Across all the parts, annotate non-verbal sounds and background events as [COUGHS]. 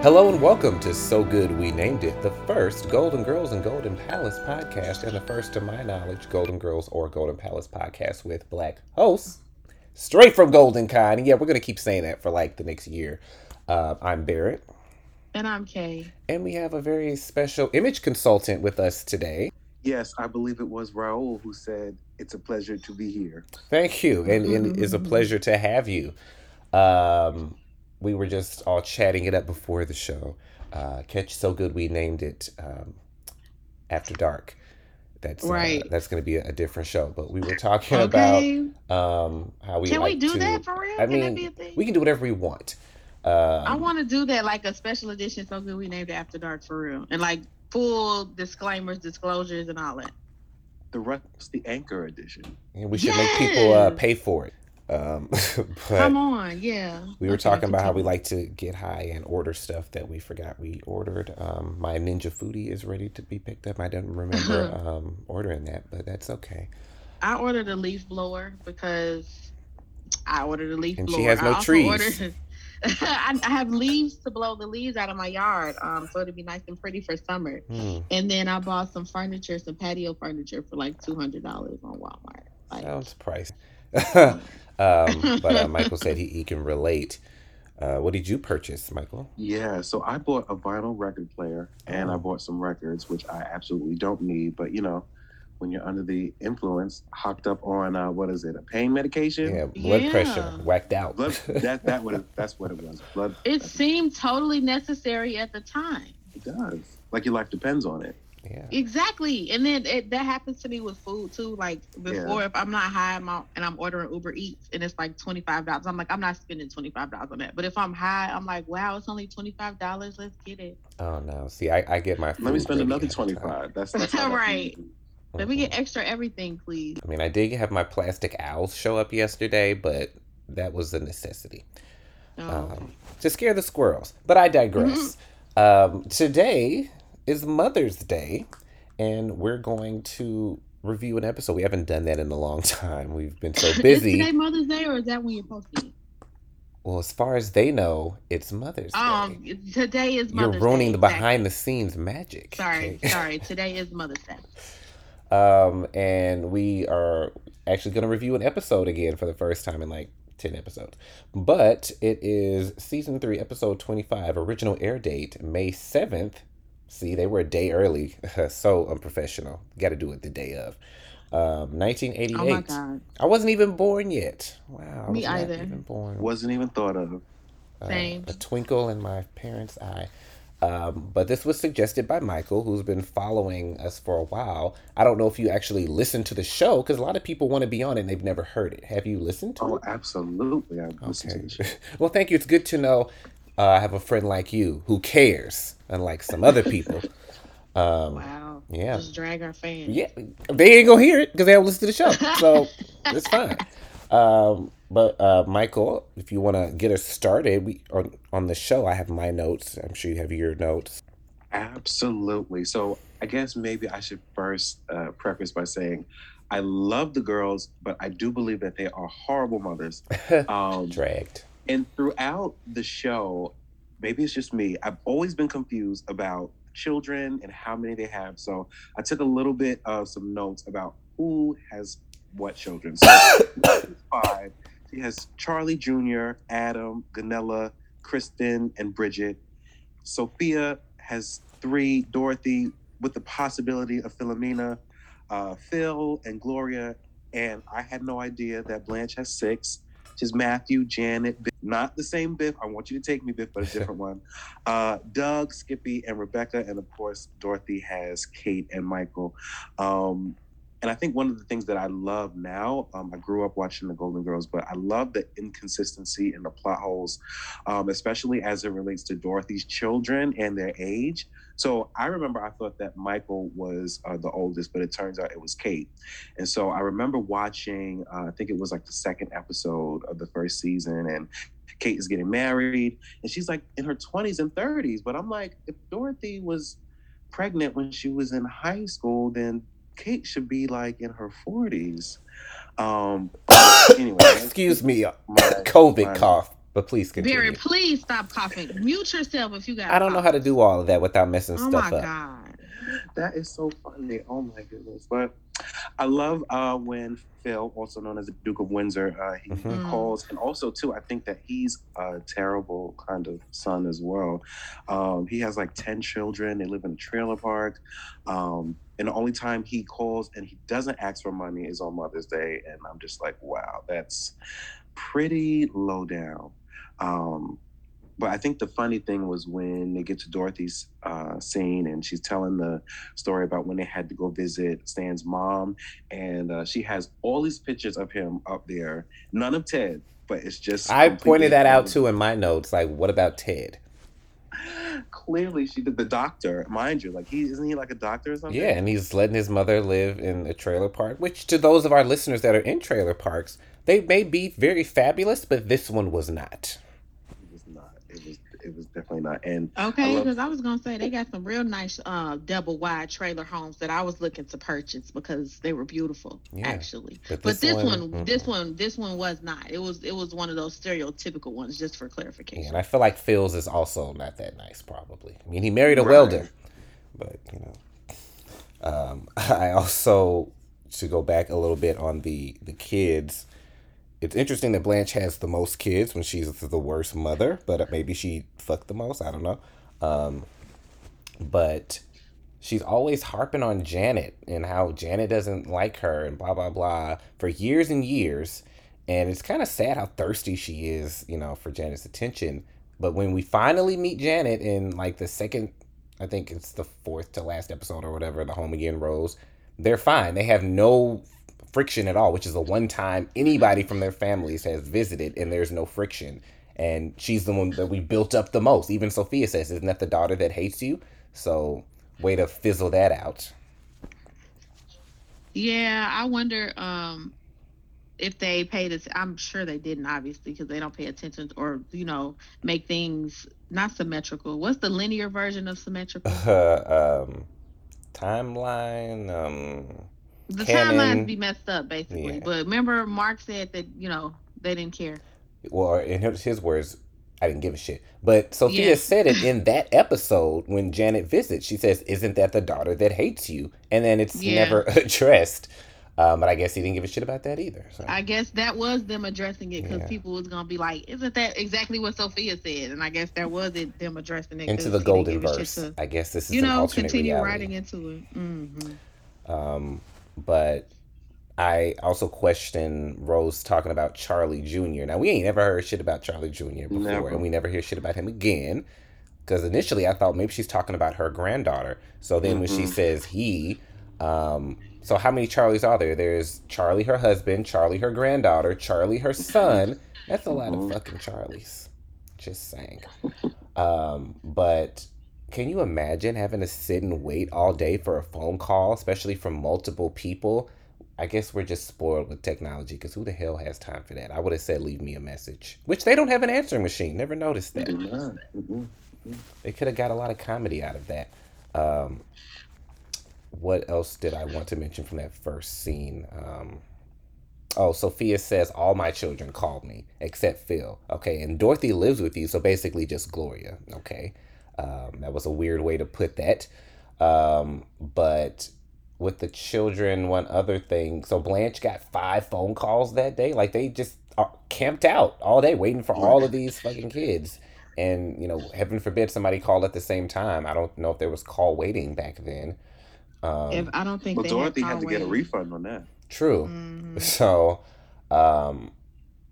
Hello and welcome to So Good We Named It, the first Golden Girls and Golden Palace podcast, and the first, to my knowledge, Golden Girls or Golden Palace podcast with black hosts, straight from Golden. And yeah, we're going to keep saying that for like the next year. Uh, I'm Barrett. And I'm Kay. And we have a very special image consultant with us today. Yes, I believe it was Raul who said, It's a pleasure to be here. Thank you. And, and it's a pleasure to have you. Um, we were just all chatting it up before the show. Uh, Catch So Good We named it um, After Dark. That's uh, Right. that's going to be a, a different show, but we were talking Okay. about um, how we Can we do to- that for real? I Can mean, that be a thing? we can do whatever we want. Um, I want to do that like a special edition so good we named it After Dark for real. And like full disclaimers, disclosures, and all that. The Rusty Anchor edition. and we should make people uh, pay for it. Um, [LAUGHS] but Come on, yeah. we were Okay, talking about how we like to get high and order stuff that we forgot we ordered. Um, my Ninja Foodi is ready to be picked up. I don't remember [LAUGHS] um, ordering that, but that's okay. I ordered a leaf blower because I ordered a leaf And she blower. has no I trees. ordered- [LAUGHS] I, I have leaves to blow the leaves out of my yard, um, so it'd be nice and pretty for summer. Hmm, And then I bought some furniture, some patio furniture for like two hundred dollars on Walmart. Like, sounds pricey. [LAUGHS] um, but uh, Michael said he, [LAUGHS] he can relate. Uh, what did you purchase, Michael? Yeah, so I bought a vinyl record player and I Oh. bought some records, which I absolutely don't need. But, you know, when you're under the influence, hooked up on, uh, what is it, a pain medication? Yeah, blood Yeah. pressure whacked out. Blood, that, that what [LAUGHS] it, that's what it was. Blood. It seemed totally necessary at the time. It does. Like your life depends on it. yeah. Exactly. And then it, that happens to me with food too. Like before, if I'm not high I'm out, and I'm ordering Uber Eats and it's like $25, I'm like, I'm not spending $25 on that. But if I'm high, I'm like, wow, it's only $25. Let's get it. Oh no! See, I, I get my. Let me spend another ahead of time. 25 That's, that's [LAUGHS] Right. Let me get extra everything, please. I mean, I did have my plastic owls show up yesterday, but that was a necessity Oh, um, to scare the squirrels. But I digress. Um, today is Mother's Day, and we're going to review an episode. We haven't done that in a long [LAUGHS] time. We've been so [LAUGHS] Is busy. today Mother's Day or is that when you're posting? well, as far as they know, it's Mother's Day. Um, today is Mother's You're ruining Day. the exactly. behind the scenes magic. Sorry, okay? sorry. [LAUGHS] Today is Mother's Day. Um, and we are actually going to review an episode again for the first time in like 10 episodes. But it is season 3, episode 25, original air date, May 7th. See, they were a day early. [LAUGHS] so unprofessional. Got to do it the day of. Um, 1988. Oh my god. I wasn't even born yet. Wow. I Me was not either. even born. Wasn't even thought of. Uh, Same. a twinkle in my parents' eye. Um, but this was suggested by Michael, who's been following us for a while. I don't know if you actually listened to the show because a lot of people want to be on it and they've never heard it. Have you listened to Oh, it? absolutely. I listened to Okay. the show. [LAUGHS] well, thank you. It's good to know uh, I have a friend like you who cares, unlike some other people. [LAUGHS] Um, Wow. yeah. Just drag our fans. yeah, they ain't gonna hear it because they don't listen to the show, so [LAUGHS] it's fine. Um, but uh, Michael, if you want to get us started, we on on the show. I have my notes. I'm sure you have your notes. Absolutely. So I guess maybe I should first uh, preface by saying I love the girls, but I do believe that they are horrible mothers. [LAUGHS] Um, Dragged. and throughout the show, maybe it's just me, I've always been confused about children and how many they have. So I took a little bit of some notes about who has what children. So [COUGHS] five, she has Charlie Jr., Adam, Gunilla, Kristen, and Bridget. Sophia has three, Dorothy, with the possibility of Philomena, uh, Phil, and Gloria. And I had no idea that Blanche has six. She's Matthew, Janet, Biff. not the same Biff. I want you to take me, Biff, but a different one. [LAUGHS] Uh, Doug, Skippy, and Rebecca. And of course, Dorothy has Kate and Michael. Um, and I think one of the things that I love now, um, I grew up watching the Golden Girls, but I love the inconsistency in the plot holes, um, especially as it relates to Dorothy's children and their age. So I remember I thought that Michael was uh, the oldest, but it turns out it was Kate. And so I remember watching, uh, I think it was like the second episode of the first season, and Kate is getting married, and she's like in her 20s and 30s. But I'm like, if Dorothy was pregnant when she was in high school, then Kate should be like in her 40s. Um, [COUGHS] anyway, excuse me, uh, my, [COUGHS] COVID my, cough. But please continue. Barry, please stop coughing. Mute yourself if you got. I don't know how to do all of that without messing oh stuff up. Oh my god, that is so funny. Oh my goodness, but I love uh, when Phil, also known as the Duke of Windsor, uh, he mm-hmm. calls, and also too, I think that he's a terrible kind of son as well. Um, he has like ten children. They live in a trailer park, um, and the only time he calls and he doesn't ask for money is on Mother's Day, and I'm just like, wow, that's pretty low down. Um, but I think the funny thing was when they get to Dorothy's uh, scene and she's telling the story about when they had to go visit Stan's mom, and uh, she has all these pictures of him up there, none of Ted, but it's just. I pointed that out too in my notes. Like, what about Ted? Clearly, she did the doctor, mind you. Like he isn't he like a doctor or something? Yeah, and he's letting his mother live in a trailer park. Which, to those of our listeners that are in trailer parks, they may be very fabulous, but this one was not it was definitely not. And okay, because I, I, was gonna say they got some real nice uh, double wide trailer homes that I was looking to purchase because they were beautiful, yeah. actually. But this, but this one, one mm-hmm. this one, this one was not. It was it was one of those stereotypical ones, just for clarification. Yeah, and I feel like Phil's is also not that nice. Probably. I mean, he married a right. welder, but you know. Um, [LAUGHS] I also to go back a little bit on the the kids it's interesting that Blanche has the most kids when she's the worst mother, but maybe she fucked the most. I don't know. Um, but she's always harping on Janet and how Janet doesn't like her and blah blah blah for years and years. And it's kind of sad how thirsty she is, you know, for Janet's attention. But when we finally meet Janet in like the second, I think it's the fourth to last episode or whatever, the Home Again Rose, they're fine. They have no friction at all, which is the one time anybody from their families has visited and there's no friction. And she's the one that we built up the most. Even Sophia says, Isn't that the daughter that hates you? So, way to fizzle that out. Yeah, I wonder um, if they paid this. I'm sure they didn't, obviously, because they don't pay attention or, you know, make things not symmetrical. What's the linear version of symmetrical? [LAUGHS] Uh, um, timeline. Um, the timelines be messed up basically. Yeah. But remember, Mark said that you know they didn't care. Well, in his words, I didn't give a shit. But Sophia said it in [LAUGHS] that episode when Janet visits. She says, "Isn't that the daughter that hates you?" And then it's yeah. never [LAUGHS] addressed. Um, but I guess he didn't give a shit about that either. So. I guess that was them addressing it because yeah. people was gonna be like, "Isn't that exactly what Sophia said?" And I guess that was it them addressing it into the golden verse. To, I guess this is you know continue reality. writing into it. Mm-hmm. Um, but I also question Rose talking about Charlie Jr. Now we ain't never heard shit about Charlie Jr. before, never. and we never hear shit about him again. Because initially I thought maybe she's talking about her granddaughter. So then mm-hmm. when she mm-hmm. says he, um, so how many Charlies are there? There's Charlie, her husband, Charlie, her granddaughter, Charlie, her son. That's a lot of mm-hmm. fucking Charlies. Just saying. Um, but can you imagine having to sit and wait all day for a phone call, especially from multiple people? I guess we're just spoiled with technology because who the hell has time for that? I would have said leave me a message, which they don't have an answering machine. Never noticed that. Mm-hmm. They could have got a lot of comedy out of that. Um, what else did I want to mention from that first scene? Um, oh, Sophia says all my children called me except Phil. Okay, and Dorothy lives with you, so basically just Gloria. Okay. Um, that was a weird way to put that. Um, but with the children, one other thing. So Blanche got five phone calls that day. Like they just camped out all day waiting for all of these fucking kids. And, you know, heaven forbid somebody called at the same time. I don't know if there was call waiting back then. Um, if I don't think well, Dorothy had, had to waiting. get a refund on that. True. Mm-hmm. [LAUGHS] So, um,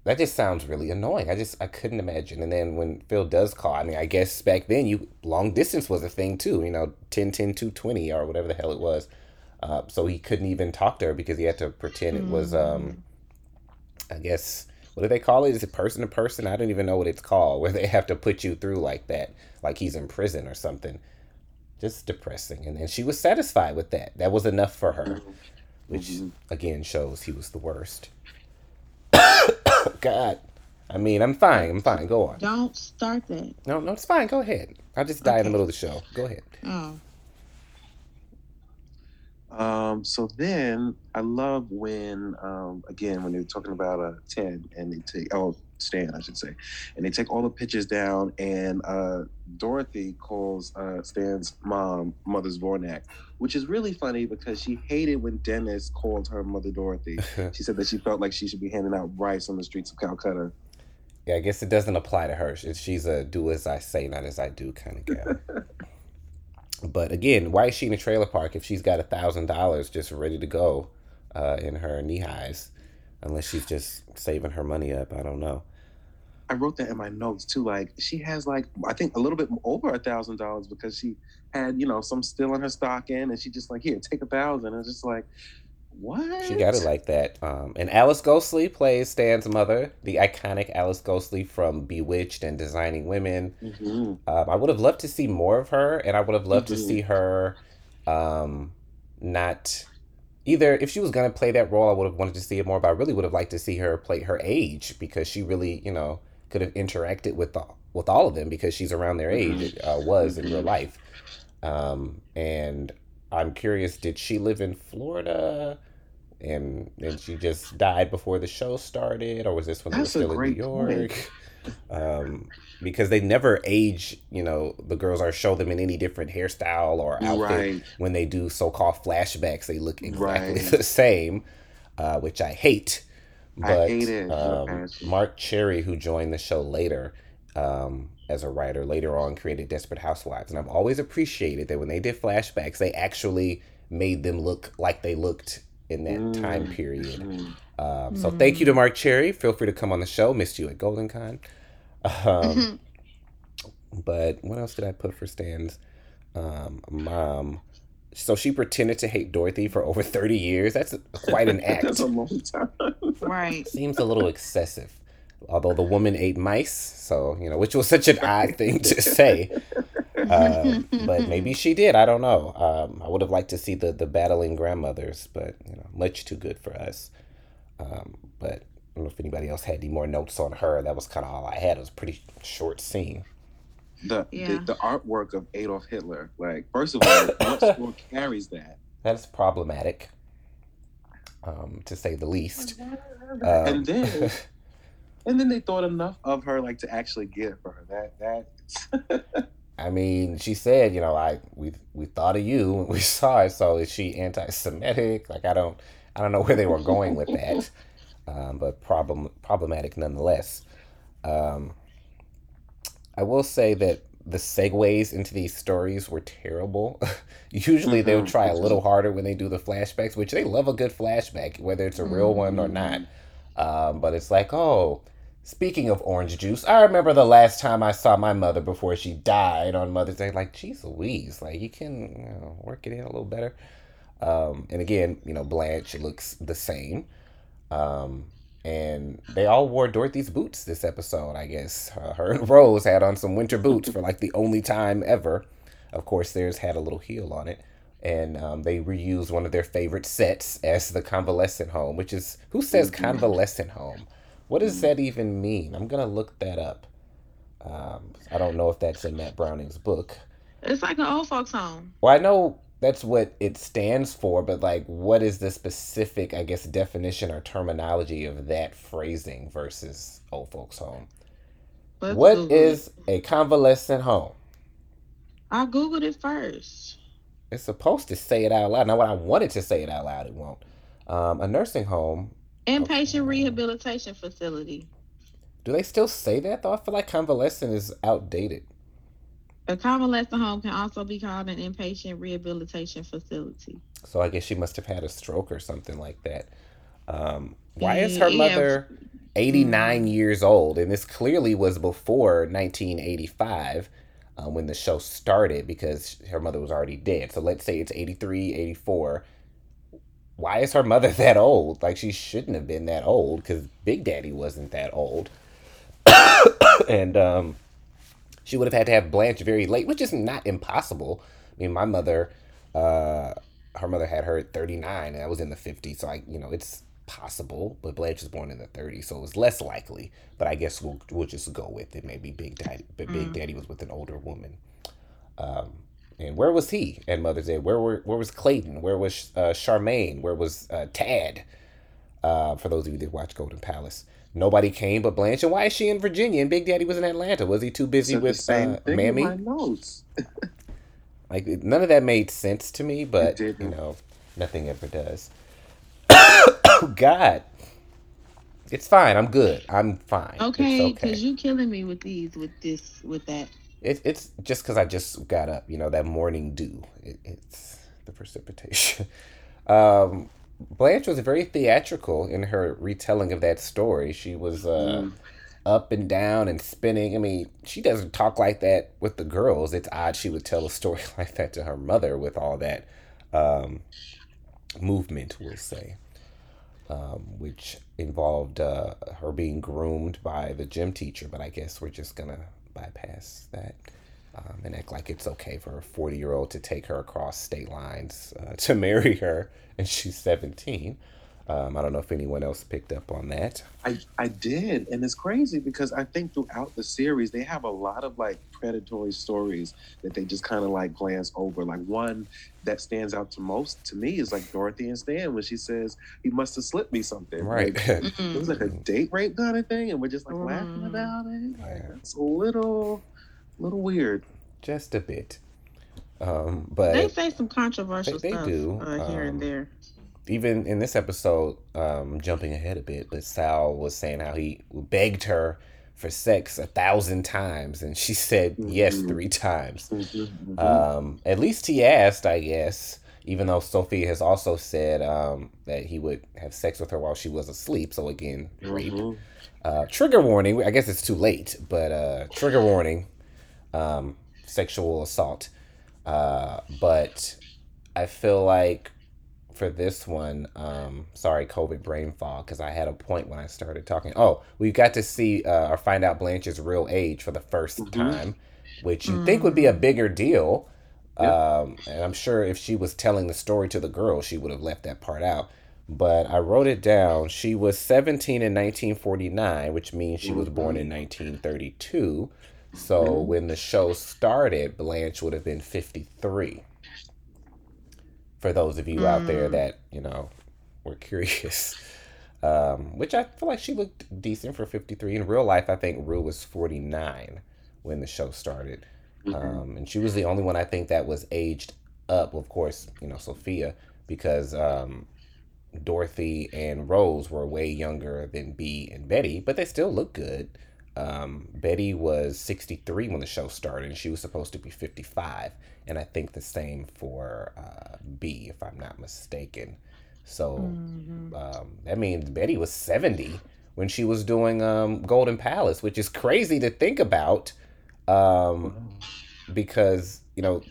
that just sounds really annoying. I just I couldn't imagine. And then when Phil does call, I mean, I guess back then you long distance was a thing too. You know, 10, 10, 220 or whatever the hell it was. Uh, so he couldn't even talk to her because he had to pretend it was um, mm. I guess what do they call it? Is it person to person? I don't even know what it's called. [LAUGHS] Where they have to put you through like that, like he's in prison or something. Just depressing. And then she was satisfied with that. That was enough for her, which mm-hmm. again shows he was the worst. [LAUGHS] God. I mean, I'm fine. I'm fine. Go on. Don't start that. No, no, it's fine. Go ahead. I'll just die in the middle of the show. Go ahead. Oh. Um, so then I love when, um, again, when they're talking about a Ted and they take, oh, Stan, I should say, and they take all the pictures down, and uh, Dorothy calls uh, Stan's mom Mother Zbornak, which is really funny because she hated when Dennis called her Mother Dorothy. [LAUGHS] she said that she felt like she should be handing out rice on the streets of Calcutta. Yeah, I guess it doesn't apply to her. She's a do as I say, not as I do kind of gal. [LAUGHS] but again, why is she in a trailer park if she's got a thousand dollars just ready to go uh, in her knee highs? Unless she's just saving her money up. I don't know. I wrote that in my notes too. Like she has like I think a little bit over a thousand dollars because she had you know some still in her stocking, and she just like here take a thousand. And it's just like what She got it like that. Um, and Alice Ghostley plays Stan's mother, the iconic Alice Ghostley from Bewitched and Designing Women. Mhm. Um, I would have loved to see more of her, and I would have loved to Mhm. see her um, not either. If she was going to play that role, I would have wanted to see it more, but I really would have liked to see her play her age because she really, you know, could have interacted with the, with all of them because she's around their age, uh, was in real life. Um, and I'm curious, did she live in Florida? And and she just died before the show started, or was this when they were still in New. York? um, because they never age. You know, the girls are show them in any different hairstyle or outfit. Right. When they do so-called flashbacks, they look exactly Right. the same, uh, which I hate. I But hate it. um. Marc Cherry, who joined the show later um, as a writer, later on created Desperate Housewives, and I've always appreciated that when they did flashbacks, they actually made them look like they looked in that time Mm. period. Mhm. Um, so thank you to Marc Cherry. Feel free to come on the show. Missed you at Golden Con. Um, [LAUGHS] but what else did I put for Stan's um, mom? So she pretended to hate Dorothy for over 30 years. That's quite an act. [LAUGHS] That's a long time. right. Seems a little excessive. Although the woman ate mice, so, you know, which was such an odd thing to say. Uh, [LAUGHS] but maybe she did. I don't know. Um, I would have liked to see the, the battling grandmothers, but, you know, much too good for us. Um, but I don't know if anybody else had any more notes on her. That was kind of all I had. It was a pretty short scene. The, Yeah. the the artwork of Adolf Hitler. Like first of all, [LAUGHS] what store carries that? That's problematic, um, to say the least. Um, and then [LAUGHS] and then they thought enough of her like to actually get it for her. That that [LAUGHS] I mean, she said, you know, I we we thought of you when we [LAUGHS] saw it. So is she anti-Semitic? Like, I don't, I don't know where they were going with that, [LAUGHS] um, but problem problematic nonetheless. Um, I will say that the segues into these stories were terrible. Usually they'll Mhm. try a little harder when they do the flashbacks, which they love a good flashback, whether it's a real one or not. Um, but it's like, oh, speaking of orange juice, I remember the last time I saw my mother before she died on Mother's Day. Like, geez Louise, like you can you know, work it in a little better. Um, and again, you know, Blanche looks the same. Um, and they all wore Dorothy's boots this episode, I guess. Uh, her and Rose had on some winter boots for like the only time ever. Of course, theirs had a little heel on it. And um, they reused one of their favorite sets as the convalescent home, which is who says Mhm. convalescent home? What does that even mean? I'm gonna look that up. Um, I don't know if that's in Matt Browning's book. It's like an old folks home. Well, I know that's what it stands for, but like, what is the specific, I guess, definition or terminology of that phrasing versus old folks' home? Let's What Google is it. a convalescent home? I googled it first. It's supposed to say it out loud. Now, when I wanted to say it out loud, it won't. Um, a nursing home. Inpatient Okay. rehabilitation facility. Do they still say that? Though I feel like convalescent is outdated. A convalescent home can also be called an inpatient rehabilitation facility. So I guess she must have had a stroke or something like that. Um, why is her Yeah. mother 89 years old? And this clearly was before 1985 uh, when the show started because her mother was already dead. So let's say it's 83, 84. Why is her mother [LAUGHS] that old? Like she shouldn't have been that old because Big Daddy wasn't that old. [COUGHS] and um, she would have had to have Blanche very late, which is not impossible. I mean, my mother, uh, her mother had her at 39, and I was in the 50s. So I, you know, it's possible, but Blanche was born in the 30s, so it was less likely. But I guess we'll we'll just go with it. Maybe Big Daddy, but Big mm. Daddy was with an older woman. Um, and where was he at Mother's Day? Where were where was Clayton? Where was uh, Charmaine? Where was uh, Tad? Uh, for those of you that watch Golden Palace, nobody came but Blanche. And why is she in Virginia and Big Daddy was in Atlanta? Was he too busy with uh, Mammy? [LAUGHS] like none of that made sense to me, but you know, nothing ever does. oh [COUGHS] God. It's fine. I'm good. I'm fine. Okay, because okay. you killing me with these, with this, with that. It, it's just because I just got up. You know that morning dew. It, it's the precipitation. [LAUGHS] um, Blanche was very theatrical in her retelling of that story. She was uh, mm. up and down and spinning. I mean, she doesn't talk like that with the girls. It's odd she would tell a story [LAUGHS] like that to her mother with all that um, movement, we'll say um, which involved uh, her being groomed by the gym teacher. But I guess we're just gonna bypass that um, and act like it's okay for a 40 year old to take her across state lines uh, [LAUGHS] to marry her, and she's 17. Um, I don't know if anyone else picked up on that. I, I did. And it's crazy because I think throughout the series, they have a lot of like predatory stories that they just kind of like glance over. Like one that stands out to most to me is like Dorothy and Stan when she says, he must have slipped me something. Right. Like, [LAUGHS] it was like a date rape kind of thing. And we're just like mm. laughing about it. Like, it's a little, little weird. Just a bit. Um, but they say some controversial they, they stuff do. Uh, here um, and there even in this episode, um, jumping ahead a bit, but Sal was saying how he begged her for sex a thousand times, and she said yes mm-hmm. three times. Mm-hmm. Um, at least he asked, I guess. Even though Sophie has also said um, that he would have sex with her while she was asleep. So again, rape. Mm-hmm. Uh, trigger warning. I guess it's too late, but uh, trigger warning. Um, sexual assault. Uh, but I feel like for this one, um, sorry, COVID brain fog, because I had a point when I started talking. Oh, we got to see uh, or find out Blanche's real age for the 1st mm-hmm. time, which you mm. think would be a mm. bigger deal. Yep. Um, and I'm sure if she was telling the story to the girl, she would have left that part out. But I wrote it down. She was 17 in 1949, which means she was born in 1932. So mm-hmm. when the show started, Blanche would have been 53 for those of you mm. out there mm. that you know were curious. [LAUGHS] Um, which I feel like she looked decent for 53. In real life, I think Rue was 49 when the show started. Mm-hmm. Um, and she was the only one I think that was aged up. Of course, you know, Sophia, because um, Dorothy and Rose were way younger than Bea and Betty, but they still look good. Um, Betty was 63 when the show started, and she was supposed to be 55 and I think the same for uh, Bea, if I'm not mistaken. So mm-hmm. um, that means Betty was 70 when she was doing um, Golden Palace, which is crazy to think about um, because, you know,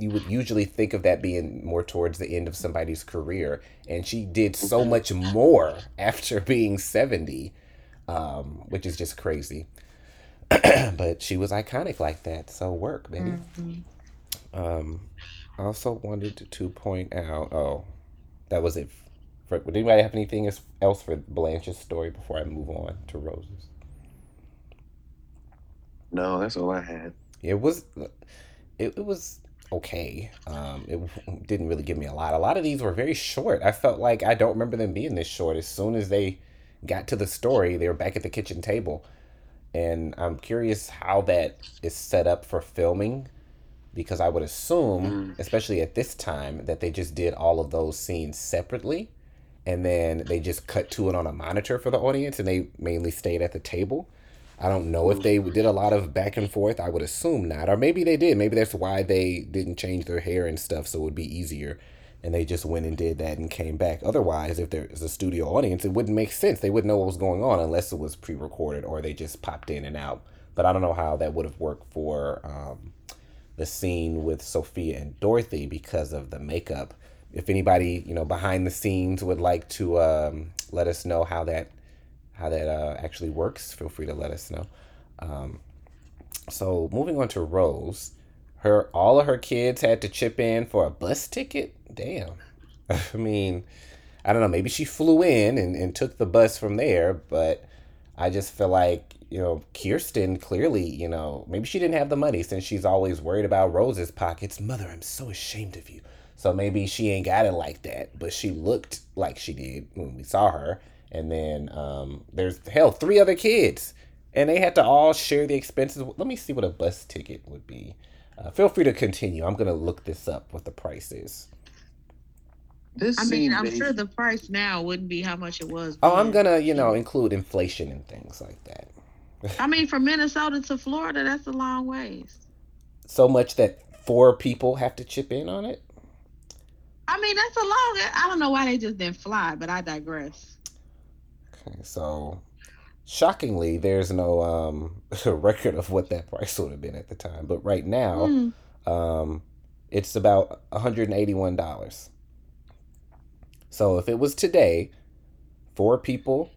you would usually think of that being more towards the end of somebody's career. And she did so much more [LAUGHS] after being 70, um, which is just crazy. [CLEARS THROAT] but she was iconic like that. So work, baby. Mm-hmm. Um, I also wanted to point out. Oh, that was it. For, would anybody have anything else for Blanche's story before I move on to Rose's? No, that's all I had. It was, it, it was okay. Um, it didn't really give me a lot. A lot of these were very short. I felt like I don't remember them being this short. As soon as they got to the story, they were back at the kitchen table, and I'm curious how that is set up for filming because I would assume, mm. especially at this time, that they just did all of those scenes separately and then they just cut to it on a monitor for the audience and they mainly stayed at the table. I don't know if they did a lot of back and forth. I would assume not. Or maybe they did. Maybe that's why they didn't change their hair and stuff so it would be easier. And they just went and did that and came back. Otherwise, if there's a studio audience, it wouldn't make sense. They wouldn't know what was going on unless it was pre recorded or they just popped in and out. But I don't know how that would have worked for um, the scene with Sophia and Dorothy because of the makeup. If anybody, you know, behind the scenes would like to um, let us know how that how that uh, actually works, feel free to let us know. Um, so moving on to Rose, her all of her kids had to chip in for a bus ticket. Damn, [LAUGHS] I mean, I don't know, maybe she flew in and, and took the bus from there, but I just feel like, you know, Kirsten clearly, you know, maybe she didn't have the money since she's always worried about Rose's pockets. Mother, I'm so ashamed of you. So maybe she ain't got it like that, but she looked like she did when we saw her. And then um, there's hell three other kids, and they had to all share the expenses. Let me see what a bus ticket would be. Uh, feel free to continue. I'm gonna look this up. What the price is. This I mean, I'm sure the price now wouldn't be how much it was. Oh, I'm gonna, you know, include inflation and things like that. I mean, from Minnesota to Florida, that's a long ways. So much that four people have to chip in on it. I mean, that's a long. I don't know why they just didn't fly, but I digress. Okay, so shockingly, there's no um, [LAUGHS] record of what that price would have been at the time. But right now, mm. um, it's about $181. So if it was today, four people,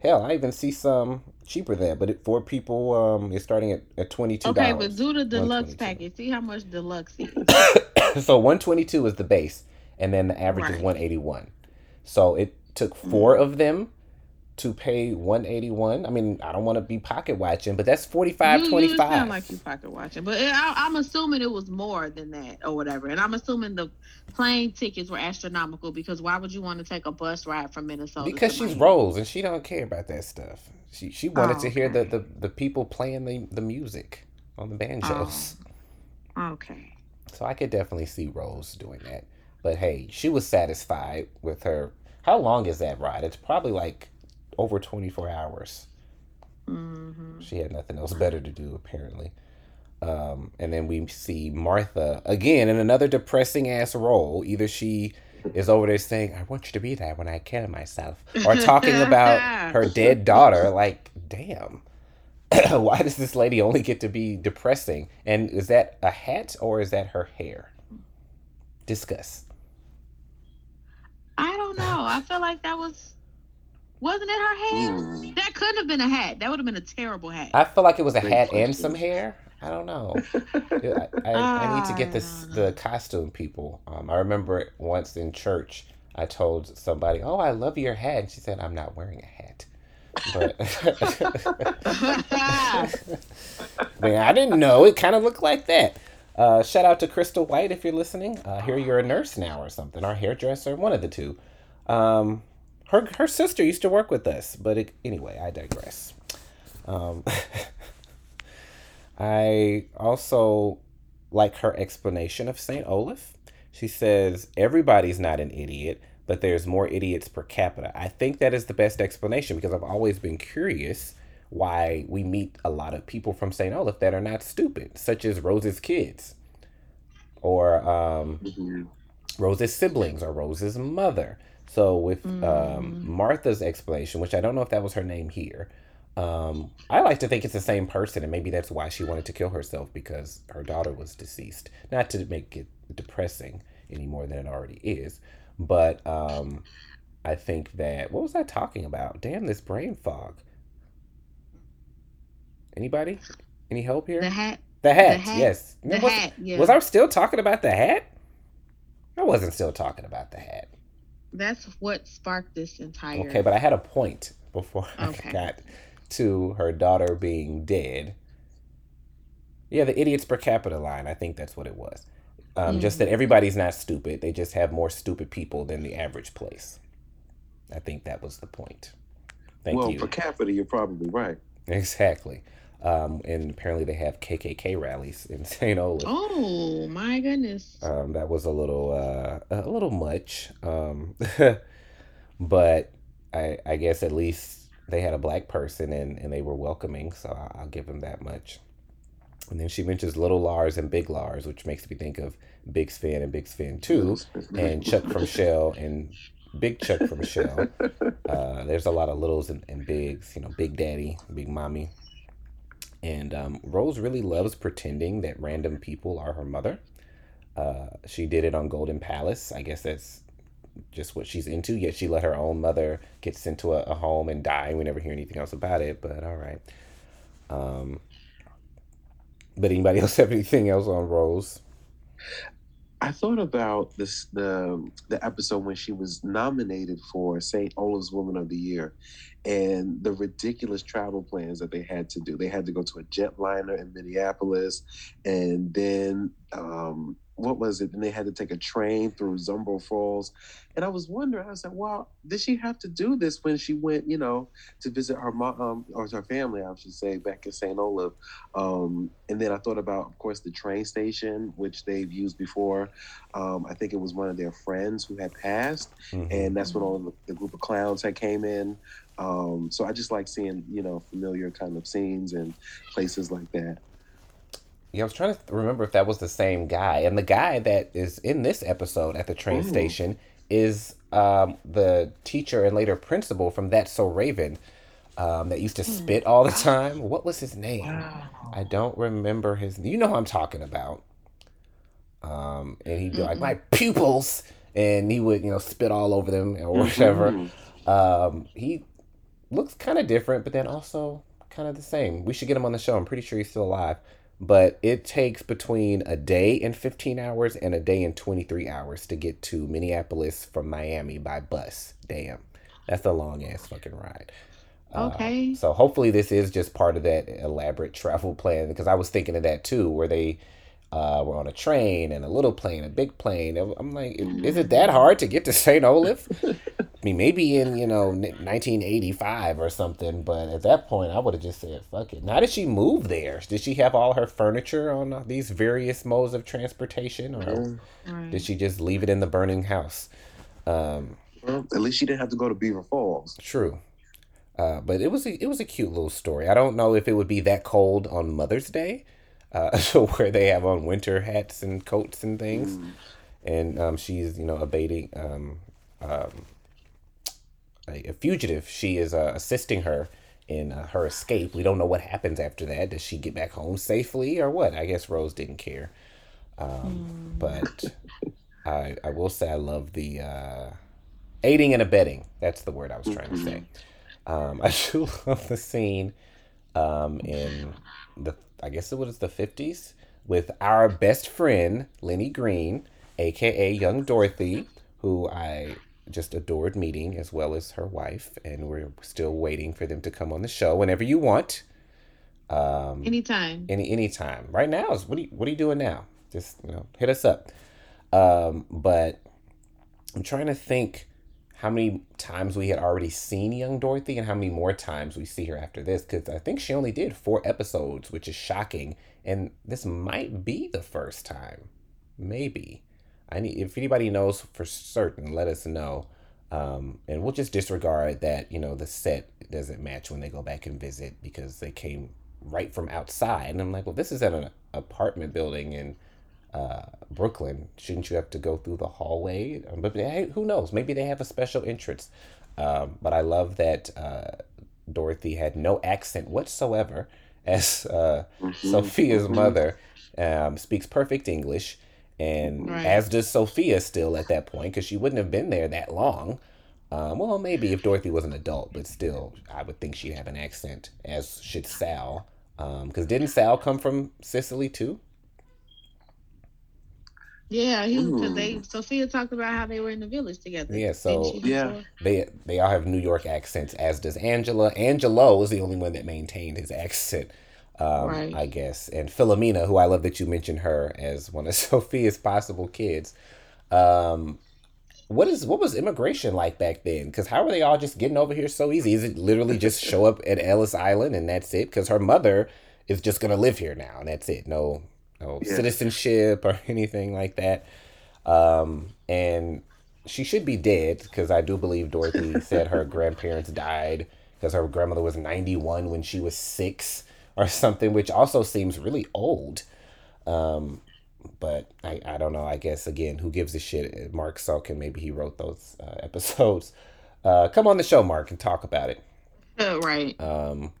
hell, I even see some cheaper than but it, four people um, is starting at, at $22. Okay, but do the deluxe package. See how much deluxe is. [COUGHS] so 122 is the base, and then the average right. is 181. So it took four mm. of them to pay 181 i mean i don't want to be pocket watching but that's 45 mm, you, 25 you sound like you pocket watching but eh, I, am assuming it was more than that or whatever and i'm assuming the plane tickets were astronomical because why would you want to take a bus ride from minnesota because she's Miami? rose and she don't care about that stuff. She she wanted oh, to hear the, the the people playing the the music on the banjos. Oh, okay. So i could definitely see rose doing that but hey she was satisfied with her how long is that ride? It's probably like over 24 hours. Mm-hmm. She had nothing else better to do, apparently. Um, and then we see Martha again in another depressing ass role. Either she is over there saying, I want you to be there when I kill myself, or talking about [LAUGHS] her dead daughter. Like, damn. [CLEARS THROAT] Why does this lady only get to be depressing? And is that a hat or is that her hair? Discuss. I don't know. I feel like that was wasn't it her hair? Mm. That couldn't have been a hat. That would have been a terrible hat. I feel like it was a hat and some hair. I don't know. [LAUGHS] I, I, I, need to get this the costume people. Um, I remember once in church, I told somebody, "Oh, I love your hat," and she said, "I'm not wearing a hat." But [LAUGHS] man, I didn't know. It kind of looked like that. Uh, shout out to Crystal White if you're listening. Uh, here you're a nurse now or something, or hairdresser, one of the two. Um, her her sister used to work with us, but it, anyway, I digress. Um, [LAUGHS] I also like her explanation of Saint Olaf. She says everybody's not an idiot, but there's more idiots per capita. I think that is the best explanation because I've always been curious why we meet a lot of people from St. Olaf that are not stupid, such as Rose's kids or um, mm-hmm. Rose's siblings or Rose's mother. So with um, mm. um, Martha's explanation, which I don't know if that was her name here, um, I like to think it's the same person, and maybe that's why she wanted to kill herself because her daughter was deceased. Not to make it depressing any more than it already is, but um, I think that what was I talking about? Damn, this brain fog. Anybody? Any help here? The hat. The hat. The hat. Yes. The was, hat. Yeah. Was I still talking about the hat? I wasn't still talking about the hat that's what sparked this entire. Okay, but I had a point before [LAUGHS] okay. I got to her daughter being dead. Yeah, the idiots per capita line. I think that's what it was. Um, mm-hmm. Just that everybody's not stupid. They just have more stupid people than the average place. I think that was the point. Thank well, you. Well, per capita, you're probably right. [LAUGHS] Exactly. Um, and apparently they have KKK rallies in [LAUGHS] St. Olaf. Oh my goodness! Um, that was a little uh, a little much, um, [LAUGHS] but I I guess at least they had a black person and, and they were welcoming, so I'll, I'll give them that much. And then she mentions Little Lars and Big Lars, which makes me think of Big Sven and Big Sven 2, and Chuck from Shell and Big Chuck from Shell. [LAUGHS] Uh, there's a lot of littles and, and bigs, you know, Big Daddy, Big Mommy. And um, Rose really loves pretending that random people are her mother. Uh, she did it on Golden Palace. I guess that's just what she's into. Yet she let her own mother get sent to a, a home and die. We never hear anything else about it, but all right. Um, but anybody [LAUGHS] else have anything else on Rose? I thought about this the the episode when she was nominated for St. Olaf's Woman of the Year, and the ridiculous travel plans that they had to do. They had to go to a jetliner in Minneapolis, and then um, what was it? And they had to take a train through Zumbro Falls. And I was wondering, I was like, well, did she have to do this when she went, you know, to visit her mom um, or her family, I should say, back in St. Olaf? Um, and then I thought about, of course, the train station, which they've used before. Um, I think it was one of their friends who had passed. Mm-hmm. And that's when all the, the, group of clowns had came in. Um, so I just like seeing, you know, familiar kind of scenes and places like that. Yeah, I was trying to remember if that was the same guy. And the guy that is in this episode at the train Ooh. station is um, the teacher and later principal from That's So Raven um, that used to hmm. spit all the time. What was his name? Wow. I don't remember his. You know who I'm talking about. Um, and he'd be like, "My pupils," and he would, you know, spit all over them or whatever. Mm-hmm. Um, he looks kind of different, but then also kind of the same. We should get him on the show. I'm pretty sure he's still alive but it takes between a day and 15 hours and a day and 23 hours to get to Minneapolis from Miami by bus. Damn. That's a long ass fucking ride. Uh, okay. Uh, so hopefully this is just part of that elaborate travel plan because I was thinking of that too, where they uh, were on a train and a little plane, a big plane. I'm like, is it that hard to get to St. Olaf? [LAUGHS] I mean, maybe in you know 1985 or something, but at that point, I would have just said, "Fuck it." Now, did she move there? Did she have all her furniture on these various modes of transportation, or right. did she just leave it in the burning house? Um, well, at least she didn't have to go to Beaver Falls. True, uh, but it was a, it was a cute little story. I don't know if it would be that cold on Mother's Day, uh, [LAUGHS] where they have on winter hats and coats and things, mm. and um, she's you know abating. Um, um, a, a fugitive. She is uh, assisting her in uh, her escape. We don't know what happens after that. Does she get back home safely or what? I guess Rose didn't care. Um, mm. But I, I will say I love the uh, aiding and abetting. That's the word I was trying to say. Mm-hmm. Um, [LAUGHS] I do love the scene um, in the, I guess it was the 50s, with our best friend, Lynnie Greene, aka Young Dorothy, who I just adored meeting as well as her wife, and we're still waiting for them to come on the show whenever you want. Um, anytime. Any anytime. Right now is what are you, what are you doing now? Just you know, hit us up. Um, but I'm trying to think how many times we had already seen young Dorothy and how many more times we see her after this because I think she only did four episodes, which is shocking. And this might be the first time, maybe. I need if anybody knows for certain, let us know. Um, and we'll just disregard that you know the set doesn't match when they go back and visit because they came right from outside. And I'm like, well, this is at an apartment building in uh, Brooklyn. Shouldn't you have to go through the hallway? Um, but hey, who knows? Maybe they have a special entrance. Um, but I love that uh, Dorothy had no accent whatsoever, [LAUGHS] as uh, mm-hmm. Sophia's mm-hmm. mother um, speaks perfect English and right. as does Sophia still at that point because she wouldn't have been there that long. Um, well, maybe if Dorothy was an adult, but still, I would think she'd have an accent, as should Sal. Because um, didn't Sal come from Sicily too? Yeah, because they Sophia talked about how they were in the village together. Yeah, so yeah, they they all have New York accents, as does Angela. Angelo is the only one that maintained his [LAUGHS] accent um, right. I guess. And Philomena, who I love that you mentioned her as one of [LAUGHS] Sophia's possible kids. Um, what is what was immigration like back then? Because how were they all just getting over here so easy? Is it literally just show up at Ellis Island and that's it? Because her mother is just gonna live here now and that's it. No, no yeah. citizenship or [LAUGHS] anything like that. Um, and she should be dead because I do believe Dorothy [LAUGHS] said her grandparents died because her grandmother was ninety one when she was six or something, which also seems really old. Um, but I, I don't know. I guess again, who gives a shit? Marc Sotkin, maybe he wrote those uh, episodes. Uh, come on the show, Mark, and talk about it. Oh, right. Um,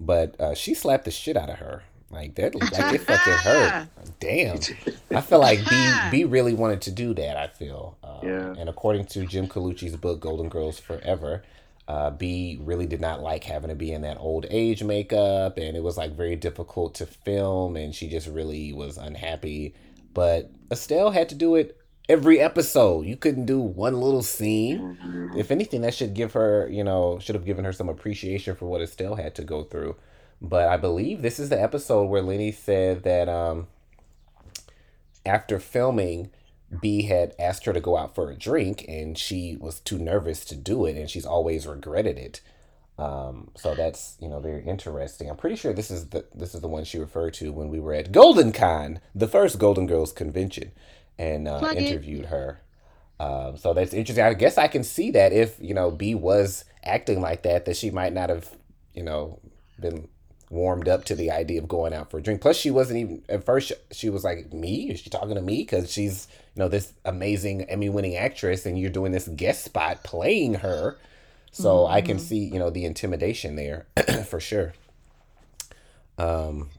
but uh, she slapped the shit out of her. Like that, [LAUGHS] like it fucking hurt. Damn. [LAUGHS] I feel like Bea Bea really wanted to do that. I feel. Uh, yeah. And according to Jim Colucci's book, Golden Girls Forever, uh, Bea really did not like having to be in that old age makeup, and it was like very difficult to film, and she just really was unhappy but Estelle had to do it every episode. You couldn't do one little scene. Mm-hmm. If anything, that should give her, you know, should have given her some appreciation for what Estelle had to go through. But I believe this is the episode where Lynnie said that um, after filming, Bea had asked her to go out for a drink, and she was too nervous to do it, and she's always regretted it. Um, so that's you know very interesting. I'm pretty sure this is the this is the one she referred to when we were at Golden Con, the first Golden Girls convention, and uh, interviewed her. Um, so that's interesting. I guess I can see that if you know Bea was acting like that, that she might not have you know been warmed up to the idea of going out for a drink. Plus, she wasn't even at first. She was like, "Me? Is she talking to me?" Because she's you know this amazing Emmy-winning actress, and you're doing this guest spot playing her. So mm-hmm. I can mm-hmm. see, you know, the intimidation there [CLEARS THROAT] for sure. Um,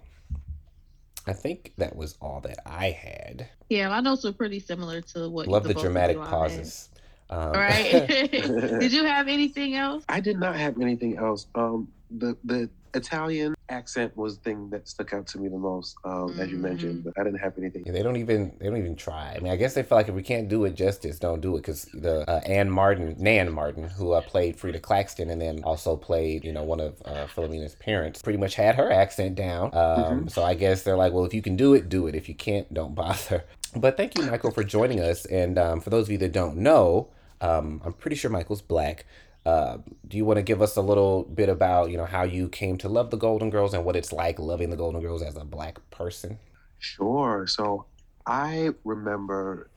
I think that was all that I had. Yeah, my notes were pretty similar to what. Love the, the dramatic pauses. Um, right. [LAUGHS] [LAUGHS] did you have anything else? I did not have anything else. Um, the the Italian accent was the thing that stuck out to me the most, um, mm-hmm. as you mentioned. Mm-hmm. But I didn't have anything. Yeah, they don't even they don't even try. I mean, I guess they feel like if we can't do it justice, don't do it. Because the uh, Ann Martin, Nan Martin, who uh, played Frida Claxton and then also played you know one of uh, Philomena's parents, pretty much had her accent down. Um, mm-hmm. So I guess they're like, well, if you can do it, do it. If you can't, don't bother. [LAUGHS] But thank you, Michael, for joining us. And um, for those of you that don't know, um, I'm pretty sure Michael's black. Uh, do you want to give us a little bit about you know how you came to love the Golden Girls and what it's like loving the Golden Girls as a black person? Sure. So I remember,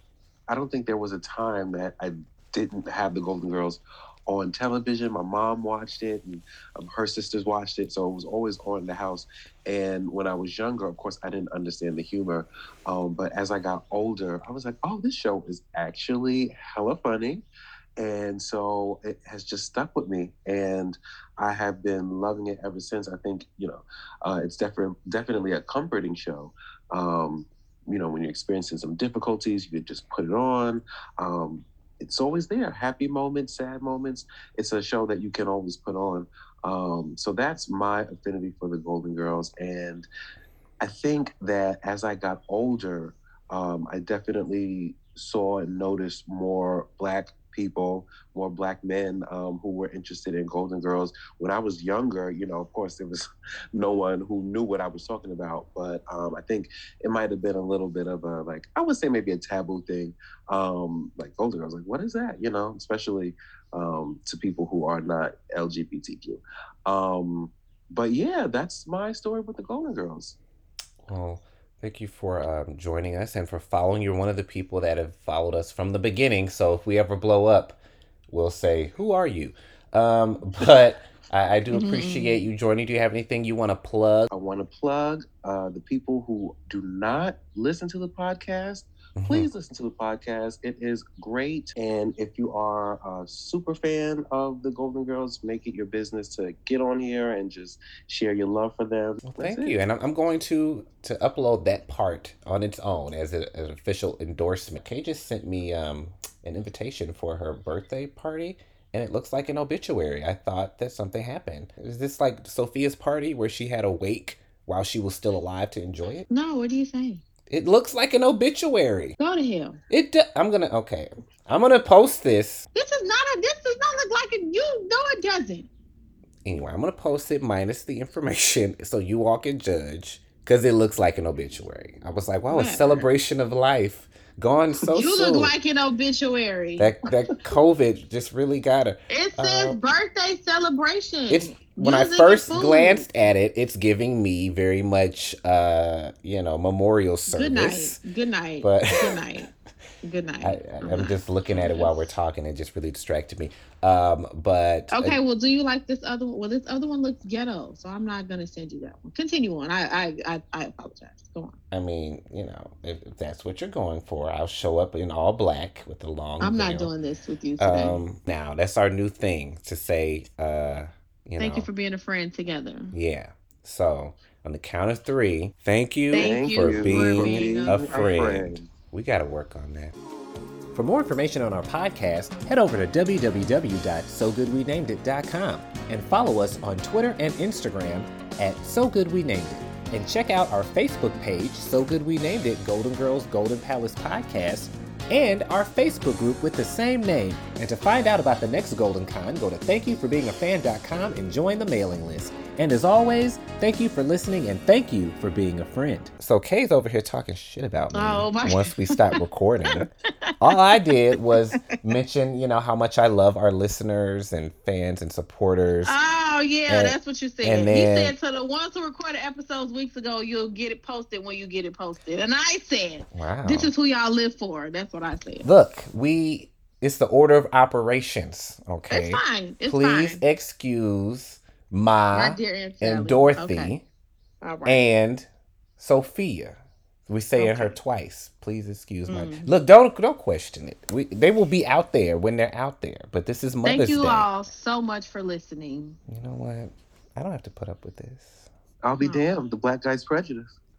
I don't think there was a time that I didn't have the Golden Girls on television. My mom watched it, and um, her sisters watched it, so it was always on in the house. And when I was younger, of course, I didn't understand the humor. Um, but as I got older, I was like, "Oh, this show is actually hella funny." And so it has just stuck with me and i have been loving it ever since. I think you know uh, it's definitely definitely a comforting show um, you know when you're experiencing some difficulties you could just put it on. Um, it's always there happy moments sad moments. It's a show that you can always put on. Um, so that's my affinity for the golden girls and i think that as i got older um, i definitely saw and noticed more black people, more black men um, who were interested in Golden Girls. When I was younger, you know, of course, there was [LAUGHS] no one who knew what I was talking about, but um, I think it might have been a little bit of a, like, I would say maybe a taboo thing. Um, like Golden Girls, like, what is that? You know, especially um, to people who are not LGBTQ. Um, but yeah, that's my story with the Golden Girls. Oh. Thank you for um, joining us and for following. You're one of the people that have followed us from the beginning. So if we ever blow up, we'll say, Who are you? Um, [LAUGHS] but I, I, do mm-hmm. appreciate you joining. Do you have anything you want to plug? I want to plug uh, the people who do not listen to the podcast. Please listen to the podcast. It is great. And if you are a super fan of the Golden Girls, make it your business to get on here and just share your love for them. Well, thank it. you. And I'm going to to upload that part on its own as a, an official endorsement. Kay just sent me um, an invitation for her birthday party and it looks like an obituary. I thought that something happened. Is this like Sophia's party where she had a wake while she was still alive to enjoy it? No, what do you saying? It looks like an obituary. Go to hell. It. Do- I'm gonna. Okay. I'm gonna post this. This is not a. This does not look like it. You know it doesn't. Anyway, I'm gonna post it minus the information [LAUGHS] so you all can judge because it looks like an obituary. I was like, wow, a celebration of life. Gone so you soon. look like an obituary. That that [LAUGHS] COVID just really got her. It says uh, birthday celebration. It's when I first glanced at it, it's giving me very much, uh, you know, memorial service. Good night. Good night. But good night. Good night. I, am just looking at it while we're talking. It just really distracted me. Um, but okay. Uh, well, do you like this other one? Well, this other one looks ghetto, so I'm not gonna send you that one. Continue on. I I I, I apologize. Go on. I mean, you know, if, if, that's what you're going for, I'll show up in all black with the long. I'm veil. not doing this with you today. Um, now that's our new thing to say. Uh, you know thank know, you for being a friend together. Yeah. So on the count of three, thank you, thank for, you being for, being a, friend. friend. We got to work on that. For more information on our podcast, head over to www.sogoodwenamedit.com and follow us on Twitter and Instagram at So Good We Named It. And check out our Facebook page, So Good We Named It Golden Girls Golden Palace Podcast, and our Facebook group with the same name. And to find out about the next Golden Con, go to thankyouforbeingafan.com and join the mailing list. And as always, thank you for listening and thank you for being a friend. So Kay's over here talking shit about me Oh, my- once we stop [LAUGHS] recording. All I did was mention, you know, how much I love our listeners and fans and supporters. Oh yeah, And- that's what you said. and then, he said to the ones who recorded episodes weeks ago, you'll get it posted when you get it posted. And I said, Wow. this is who y'all live for. That's what I said. Look, we it's the order of operations, okay? It's fine. It's Please fine. excuse Ma My dear and Dorothy Okay. All right. and Sophia. We saying her twice. Please excuse my Mm. look. Don't don't question it. We they will be out there when they're out there. But this is Mother's Thank you Day. all so much for listening. You know what? I don't have to put up with this. I'll be Oh. damned. The black guy's prejudice. [LAUGHS] [LAUGHS]